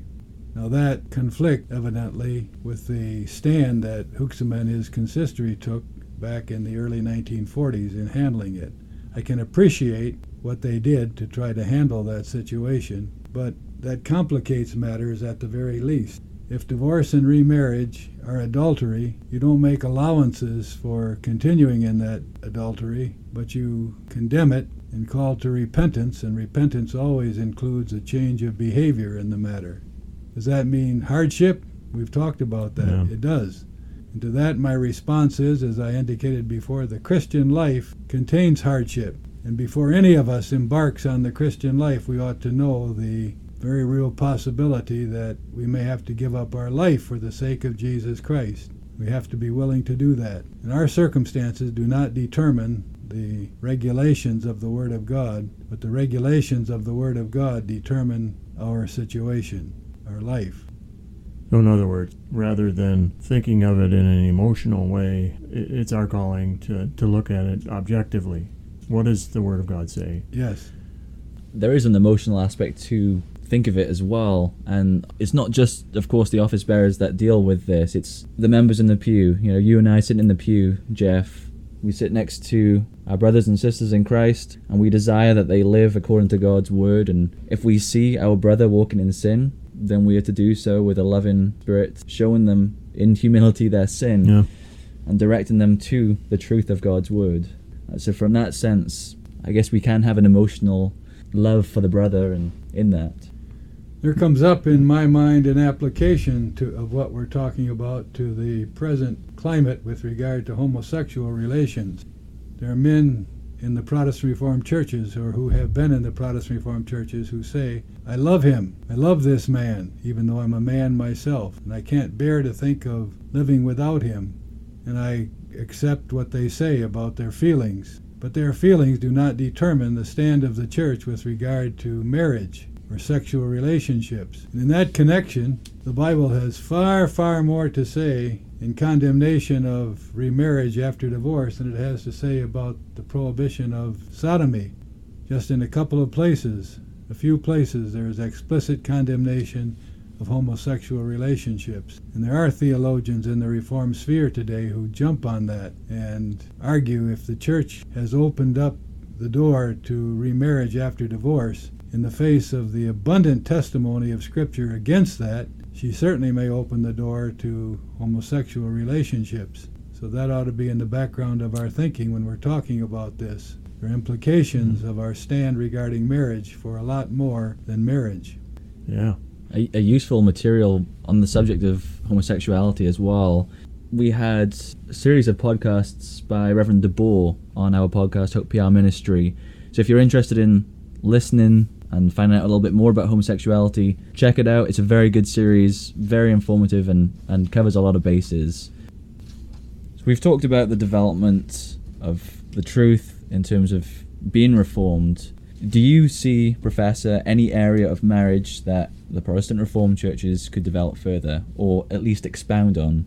Now that conflict evidently with the stand that Hoeksema and his consistory took back in the early 1940s in handling it. I can appreciate what they did to try to handle that situation, but that complicates matters at the very least. If divorce and remarriage are adultery, you don't make allowances for continuing in that adultery, but you condemn it and call to repentance, and repentance always includes a change of behavior in the matter. Does that mean hardship? We've talked about that. Yeah. It does. And to that, my response is, as I indicated before, the Christian life contains hardship. And before any of us embarks on the Christian life, we ought to know the very real possibility that we may have to give up our life for the sake of Jesus Christ. We have to be willing to do that. And our circumstances do not determine the regulations of the Word of God, but the regulations of the Word of God determine our situation, our life. So, in other words, rather than thinking of it in an emotional way, it's our calling to, to look at it objectively. What does the Word of God say? Yes. there is an emotional aspect to think of it as well and it's not just of course the office bearers that deal with this it's the members in the pew you know you and i sitting in the pew jeff we sit next to our brothers and sisters in christ and we desire that they live according to god's word and if we see our brother walking in sin then we are to do so with a loving spirit showing them in humility their sin Yeah. and directing them to the truth of God's word. Uh, So, from that sense, I guess we can have an emotional love for the brother, and in that, There comes up in my mind an application to, of what we're talking about to the present climate with regard to homosexual relations. There are men in the Protestant Reformed churches or who have been in the Protestant Reformed churches who say, I love him. I love this man, even though I'm a man myself, and I can't bear to think of living without him. And I accept what they say about their feelings. But their feelings do not determine the stand of the church with regard to marriage or sexual relationships. And in that connection, the Bible has far, far more to say in condemnation of remarriage after divorce than it has to say about the prohibition of sodomy. Just in a couple of places, a few places, there is explicit condemnation of homosexual relationships. And there are theologians in the Reformed sphere today who jump on that and argue if the church has opened up the door to remarriage after divorce, in the face of the abundant testimony of Scripture against that, she certainly may open the door to homosexual relationships. So that ought to be in the background of our thinking when we're talking about this. There are implications mm-hmm. of our stand regarding marriage for a lot more than marriage. Yeah. A, a useful material on the subject of homosexuality as well. We had a series of podcasts by Reverend DeBoer on our podcast, Hope PR Ministry. So if you're interested in listening and finding out a little bit more about homosexuality, check it out. It's a very good series, very informative, and, and covers a lot of bases. So we've talked about the development of the truth in terms of being reformed. Do you see, Professor, any area of marriage that the Protestant Reformed churches could develop further, or at least expound on?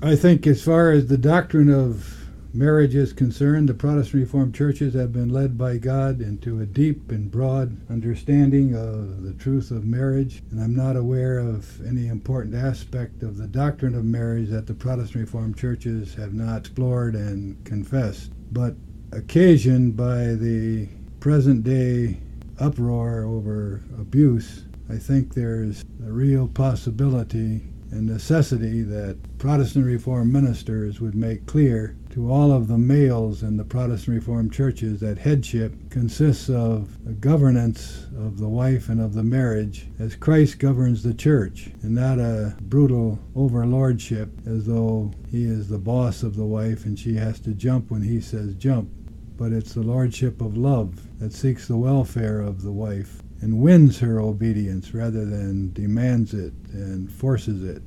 I think, as far as the doctrine of marriage is concerned, the Protestant Reformed churches have been led by God into a deep and broad understanding of the truth of marriage, and I'm not aware of any important aspect of the doctrine of marriage that the Protestant Reformed churches have not explored and confessed. But occasioned by the present day uproar over abuse, I think there's a real possibility and necessity that Protestant Reformed ministers would make clear to all of the males in the Protestant Reformed churches that headship consists of the governance of the wife and of the marriage as Christ governs the church, and not a brutal overlordship as though he is the boss of the wife and she has to jump when he says jump. But it's the lordship of love that seeks the welfare of the wife and wins her obedience rather than demands it and forces it.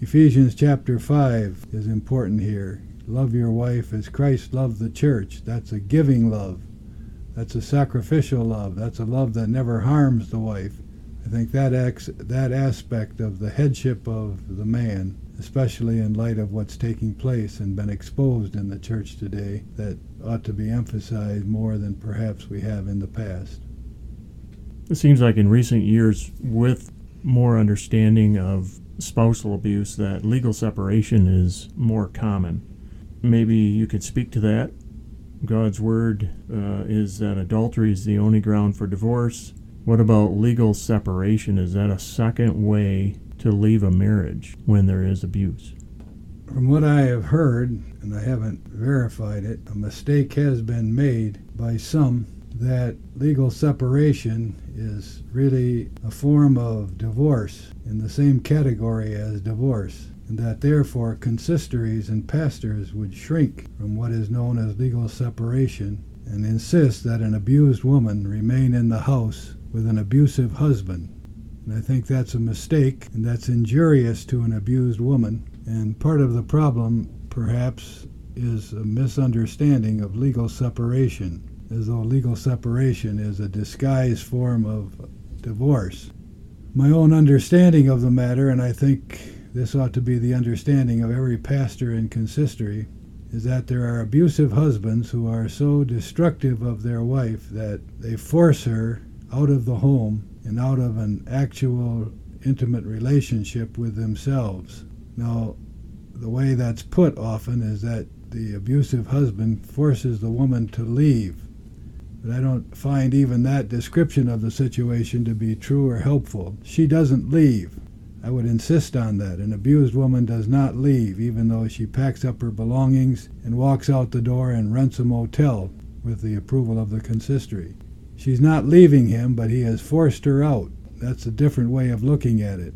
Ephesians chapter 5 is important here. Love your wife as Christ loved the church. That's a giving love. That's a sacrificial love. That's a love that never harms the wife. I think that that aspect of the headship of the man, especially in light of what's taking place and been exposed in the church today, that ought to be emphasized more than perhaps we have in the past. It seems like in recent years, with more understanding of spousal abuse, that legal separation is more common. Maybe you could speak to that. God's word uh, is that adultery is the only ground for divorce. What about legal separation? Is that a second way to leave a marriage when there is abuse? From what I have heard, and I haven't verified it, a mistake has been made by some that legal separation is really a form of divorce in the same category as divorce, and that therefore consistories and pastors would shrink from what is known as legal separation and insist that an abused woman remain in the house with an abusive husband. And I think that's a mistake, and that's injurious to an abused woman. And part of the problem, perhaps, is a misunderstanding of legal separation as though legal separation is a disguised form of divorce. My own understanding of the matter, and I think this ought to be the understanding of every pastor in consistory, is that there are abusive husbands who are so destructive of their wife that they force her out of the home and out of an actual intimate relationship with themselves. Now, the way that's put often is that the abusive husband forces the woman to leave but I don't find even that description of the situation to be true or helpful. She doesn't leave. I would insist on that. An abused woman does not leave, even though she packs up her belongings and walks out the door and rents a motel with the approval of the consistory. She's not leaving him, but he has forced her out. That's a different way of looking at it.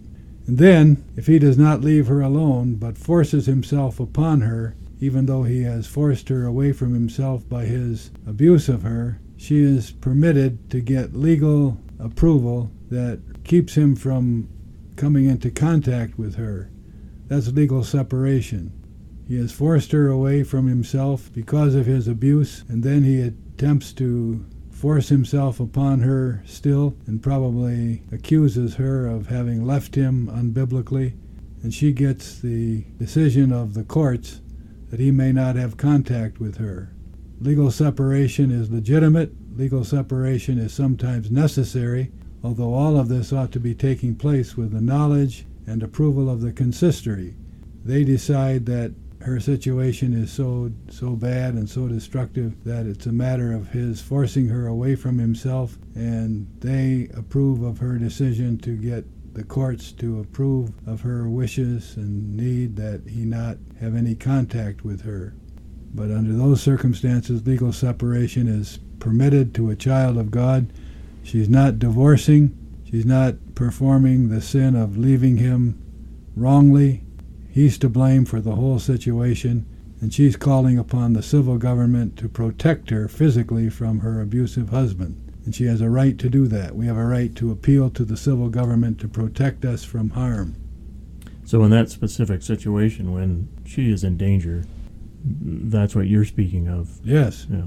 And then, if he does not leave her alone, but forces himself upon her, even though he has forced her away from himself by his abuse of her, she is permitted to get legal approval that keeps him from coming into contact with her. That's legal separation. He has forced her away from himself because of his abuse, and then he attempts to force himself upon her still and probably accuses her of having left him unbiblically. and she gets the decision of the courts that he may not have contact with her. Legal separation is legitimate. Legal separation is sometimes necessary, although all of this ought to be taking place with the knowledge and approval of the consistory. They decide that her situation is so so bad and so destructive that it's a matter of his forcing her away from himself and they approve of her decision to get the courts to approve of her wishes and need that he not have any contact with her. But under those circumstances, legal separation is permitted to a child of God. She's not divorcing, she's not performing the sin of leaving him wrongly. He's to blame for the whole situation, and she's calling upon the civil government to protect her physically from her abusive husband and she has a right to do that. We have a right to appeal to the civil government to protect us from harm. So, in that specific situation, when she is in danger, that's what you're speaking of. Yes. Yeah.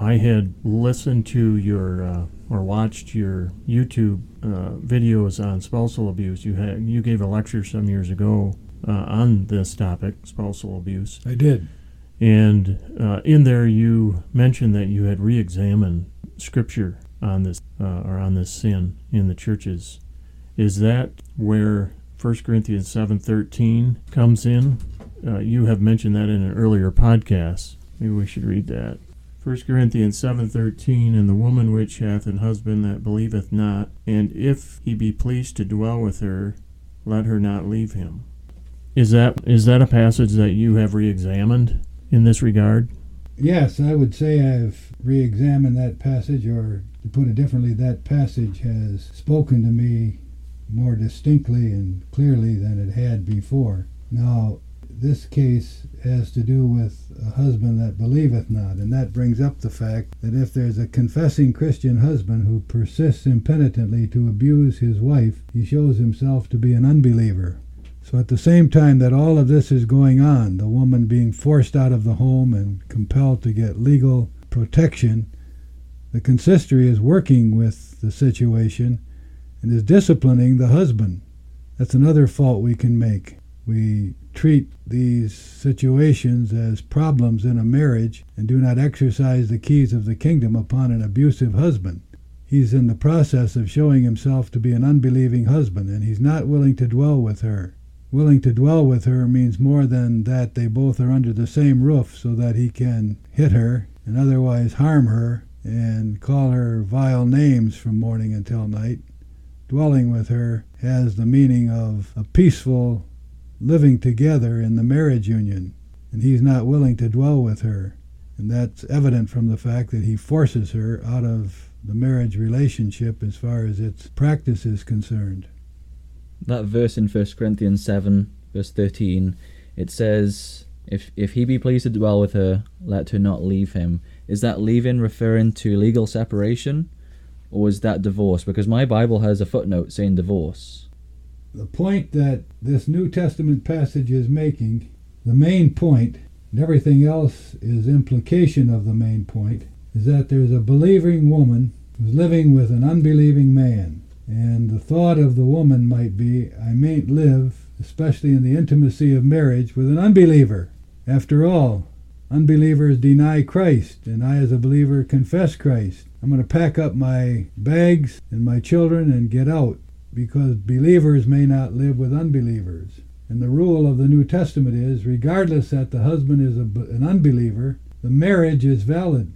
I had listened to your uh, or watched your YouTube uh, videos on spousal abuse. You had you gave a lecture some years ago uh, on this topic, spousal abuse. I did. And uh, in there, you mentioned that you had re-examined scripture on this uh, or on this sin in the churches. Is that where 1 Corinthians 7:13 comes in? Uh, you have mentioned that in an earlier podcast. Maybe we should read that. 1 Corinthians 7:13 and the woman which hath an husband that believeth not and if he be pleased to dwell with her let her not leave him. Is that is that a passage that you have re-examined in this regard? Yes, I would say I've re examined that passage, or to put it differently, that passage has spoken to me more distinctly and clearly than it had before. Now, this case has to do with a husband that believeth not, and that brings up the fact that if there's a confessing Christian husband who persists impenitently to abuse his wife, he shows himself to be an unbeliever. So at the same time that all of this is going on, the woman being forced out of the home and compelled to get legal protection, the consistory is working with the situation and is disciplining the husband. That's another fault we can make. We treat these situations as problems in a marriage and do not exercise the keys of the kingdom upon an abusive husband. He's in the process of showing himself to be an unbelieving husband, and he's not willing to dwell with her willing to dwell with her means more than that they both are under the same roof so that he can hit her and otherwise harm her and call her vile names from morning until night. Dwelling with her has the meaning of a peaceful living together in the marriage union, and he's not willing to dwell with her. And that's evident from the fact that he forces her out of the marriage relationship as far as its practice is concerned that verse in First Corinthians seven, verse thirteen, it says, "If if he be pleased to dwell with her, let her not leave him." Is that leaving referring to legal separation, or is that divorce? Because my Bible has a footnote saying divorce. The point that this New Testament passage is making, the main point, and everything else is implication of the main point, is that there's a believing woman who's living with an unbelieving man. And the thought of the woman might be, I mayn't live, especially in the intimacy of marriage, with an unbeliever. After all, unbelievers deny Christ, and I, as a believer, confess Christ. I'm going to pack up my bags and my children and get out because believers may not live with unbelievers. And the rule of the New Testament is regardless that the husband is a, an unbeliever, the marriage is valid.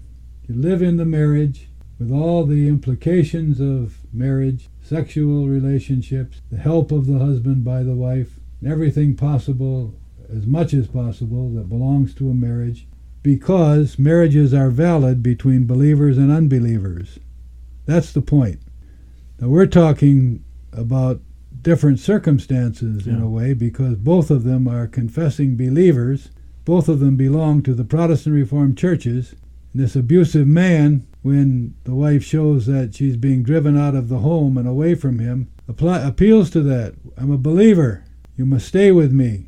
You live in the marriage with all the implications of marriage, sexual relationships, the help of the husband by the wife, and everything possible, as much as possible, that belongs to a marriage, because marriages are valid between believers and unbelievers. That's the point. Now, we're talking about different circumstances in a way because both of them are confessing believers. Both of them belong to the Protestant Reformed churches. And this abusive man when the wife shows that she's being driven out of the home and away from him, apply, appeals to that. I'm a believer. You must stay with me.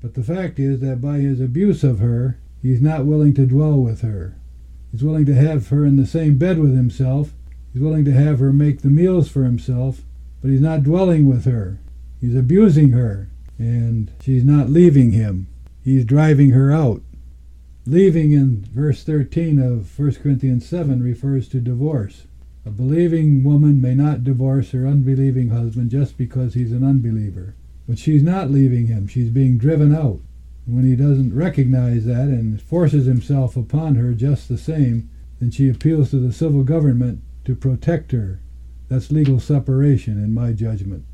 But the fact is that by his abuse of her, he's not willing to dwell with her. He's willing to have her in the same bed with himself. He's willing to have her make the meals for himself, but he's not dwelling with her. He's abusing her, and she's not leaving him. He's driving her out. Leaving in verse 13 of 1 Corinthians 7 refers to divorce. A believing woman may not divorce her unbelieving husband just because he's an unbeliever. But she's not leaving him, she's being driven out. When he doesn't recognize that and forces himself upon her just the same, then she appeals to the civil government to protect her. That's legal separation, in my judgment.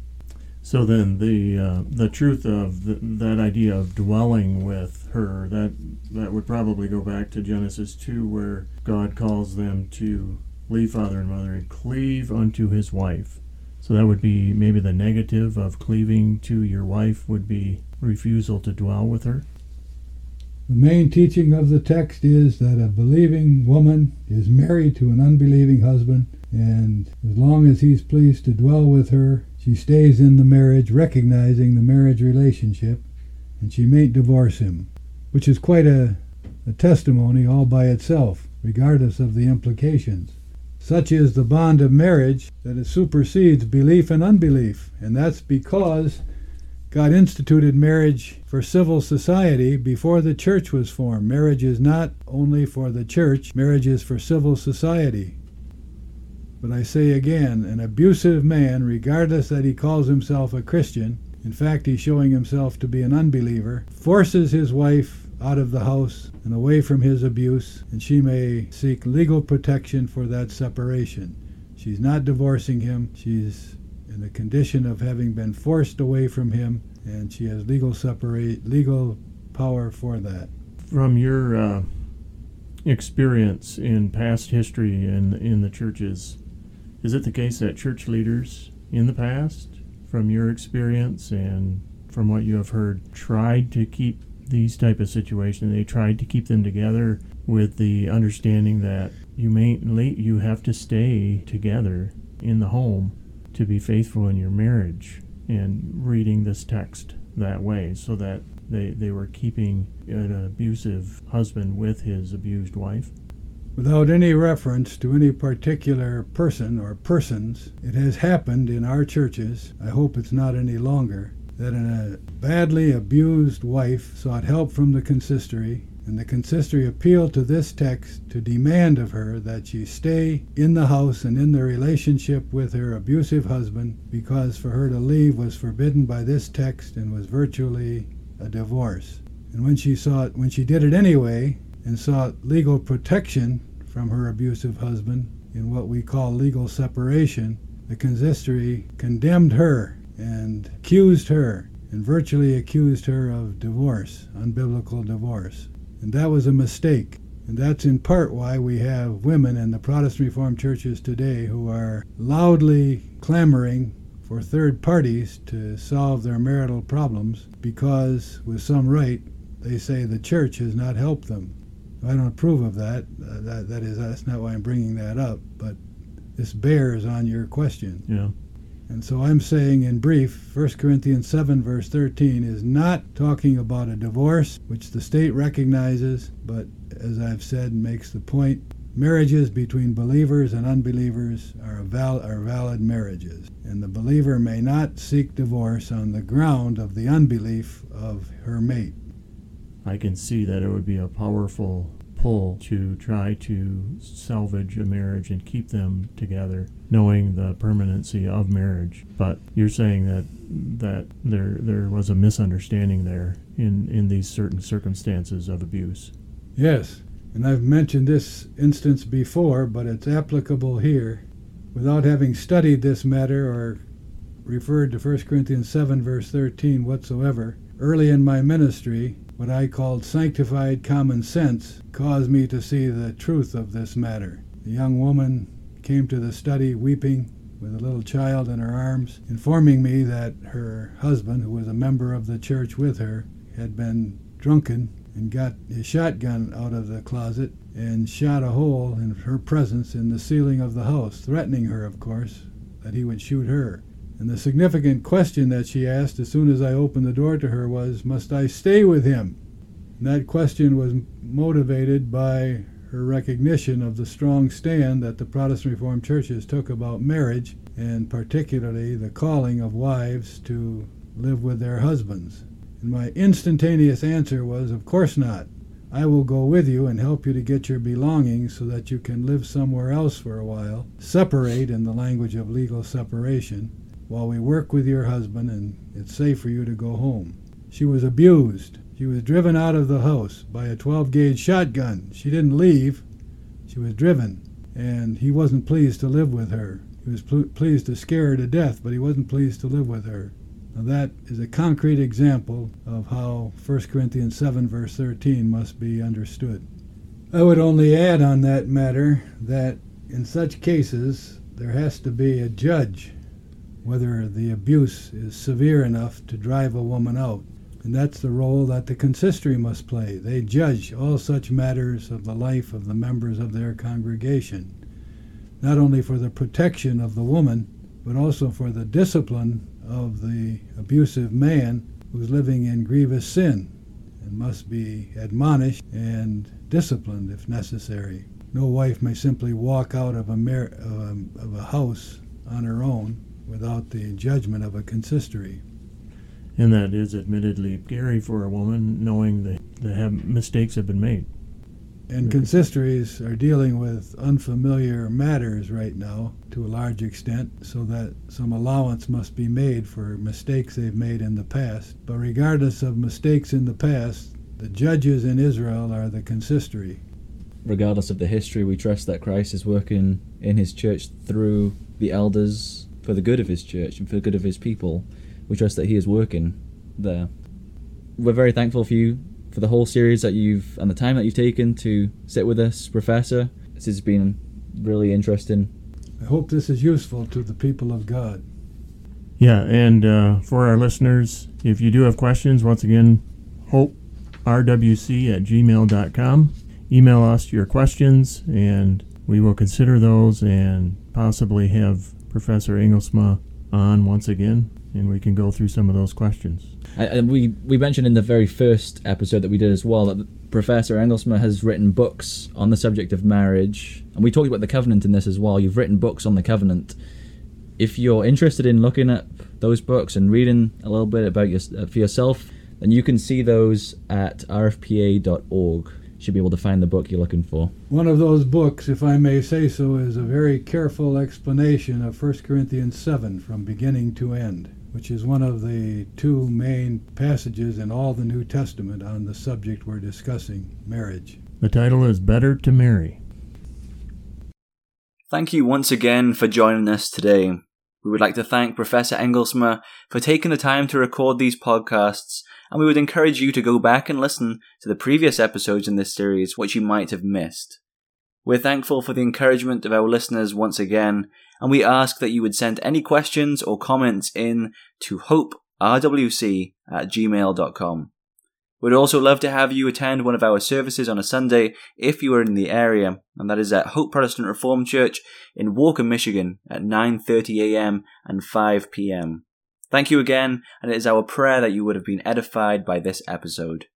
So then, the uh, the truth of the, that idea of dwelling with her that that would probably go back to Genesis two, where God calls them to leave father and mother and cleave unto his wife. So that would be maybe the negative of cleaving to your wife would be refusal to dwell with her. The main teaching of the text is that a believing woman is married to an unbelieving husband, and as long as he's pleased to dwell with her, she stays in the marriage, recognizing the marriage relationship, and she mayn't divorce him, which is quite a, a testimony all by itself, regardless of the implications. Such is the bond of marriage that it supersedes belief and unbelief, and that's because God instituted marriage for civil society before the church was formed. Marriage is not only for the church, marriage is for civil society. But I say again, an abusive man, regardless that he calls himself a Christian, in fact, he's showing himself to be an unbeliever, forces his wife out of the house and away from his abuse, and she may seek legal protection for that separation. She's not divorcing him, she's in the condition of having been forced away from him, and she has legal separate legal power for that. From your uh, experience in past history in in the churches, is it the case that church leaders in the past, from your experience and from what you have heard, tried to keep these type of situations? They tried to keep them together with the understanding that you may you have to stay together in the home to be faithful in your marriage and reading this text that way so that they, they were keeping an abusive husband with his abused wife. Without any reference to any particular person or persons, it has happened in our churches, I hope it's not any longer, that a uh, badly abused wife sought help from the consistory and the consistory appealed to this text to demand of her that she stay in the house and in the relationship with her abusive husband because for her to leave was forbidden by this text and was virtually a divorce. And when she sought when she did it anyway and sought legal protection from her abusive husband in what we call legal separation, the consistory condemned her and accused her and virtually accused her of divorce, unbiblical divorce. And that was a mistake. And that's in part why we have women in the Protestant Reformed churches today who are loudly clamoring for third parties to solve their marital problems because, with some right, they say the church has not helped them. I don't approve of that. Uh, that, that is, that's not why I'm bringing that up, but this bears on your question. Yeah. And so I'm saying in brief, 1 Corinthians 7, verse 13, is not talking about a divorce, which the state recognizes, but as I've said, makes the point marriages between believers and unbelievers are, val- are valid marriages. And the believer may not seek divorce on the ground of the unbelief of her mate. I can see that it would be a powerful pull to try to salvage a marriage and keep them together, knowing the permanency of marriage. But you're saying that that there there was a misunderstanding there in in these certain circumstances of abuse. Yes, and I've mentioned this instance before, but it's applicable here. Without having studied this matter or referred to 1 Corinthians 7, verse 13 whatsoever, early in my ministry, what I called sanctified common sense caused me to see the truth of this matter. The young woman came to the study weeping with a little child in her arms, informing me that her husband, who was a member of the church with her, had been drunken and got his shotgun out of the closet and shot a hole in her presence in the ceiling of the house, threatening her, of course, that he would shoot her. And the significant question that she asked as soon as I opened the door to her was, Must I stay with him? And that question was motivated by her recognition of the strong stand that the Protestant Reformed churches took about marriage, and particularly the calling of wives to live with their husbands? And my instantaneous answer was, Of course not. I will go with you and help you to get your belongings so that you can live somewhere else for a while, separate in the language of legal separation, while we work with your husband and it's safe for you to go home. She was abused. She was driven out of the house by a 12 gauge shotgun. She didn't leave, she was driven. And he wasn't pleased to live with her. He was pl- pleased to scare her to death, but he wasn't pleased to live with her. Now that is a concrete example of how 1 Corinthians 7, verse 13, must be understood. I would only add on that matter that in such cases there has to be a judge whether the abuse is severe enough to drive a woman out. And that's the role that the consistory must play. They judge all such matters of the life of the members of their congregation, not only for the protection of the woman, but also for the discipline of the abusive man who's living in grievous sin and must be admonished and disciplined if necessary. No wife may simply walk out of a, mar- uh, of a house on her own without the judgment of a consistory. And that is admittedly scary for a woman, knowing that the have, mistakes have been made. And consistories are dealing with unfamiliar matters right now to a large extent, so that some allowance must be made for mistakes they've made in the past. But regardless of mistakes in the past, the judges in Israel are the consistory. Regardless of the history, we trust that Christ is working in his church through the elders for the good of his church and for the good of his people. We trust that he is working there. We're very thankful for you for the whole series that you've and the time that you've taken to sit with us, Professor. This has been really interesting. I hope this is useful to the people of God. Yeah, and uh, for our listeners, if you do have questions, once again, hoperwc at gmail.com. Email us your questions, and we will consider those and possibly have Professor Engelsma on once again, and we can go through some of those questions. And we, we mentioned in the very first episode that we did as well that Professor Engelsma has written books on the subject of marriage, and we talked about the covenant in this as well. You've written books on the covenant. If you're interested in looking at those books and reading a little bit about your, uh, for yourself, then you can see those at rfpa.org should be able to find the book you're looking for. One of those books, if I may say so, is a very careful explanation of 1 Corinthians 7 from beginning to end, which is one of the two main passages in all the New Testament on the subject we're discussing marriage. The title is Better to Marry. Thank you once again for joining us today. We would like to thank Professor Engelsma for taking the time to record these podcasts and we would encourage you to go back and listen to the previous episodes in this series which you might have missed. We're thankful for the encouragement of our listeners once again, and we ask that you would send any questions or comments in to hoperwc at gmail.com. We'd also love to have you attend one of our services on a Sunday if you are in the area, and that is at Hope Protestant Reformed Church in Walker, Michigan at 9:30 a.m. and 5 p.m. Thank you again, and it is our prayer that you would have been edified by this episode.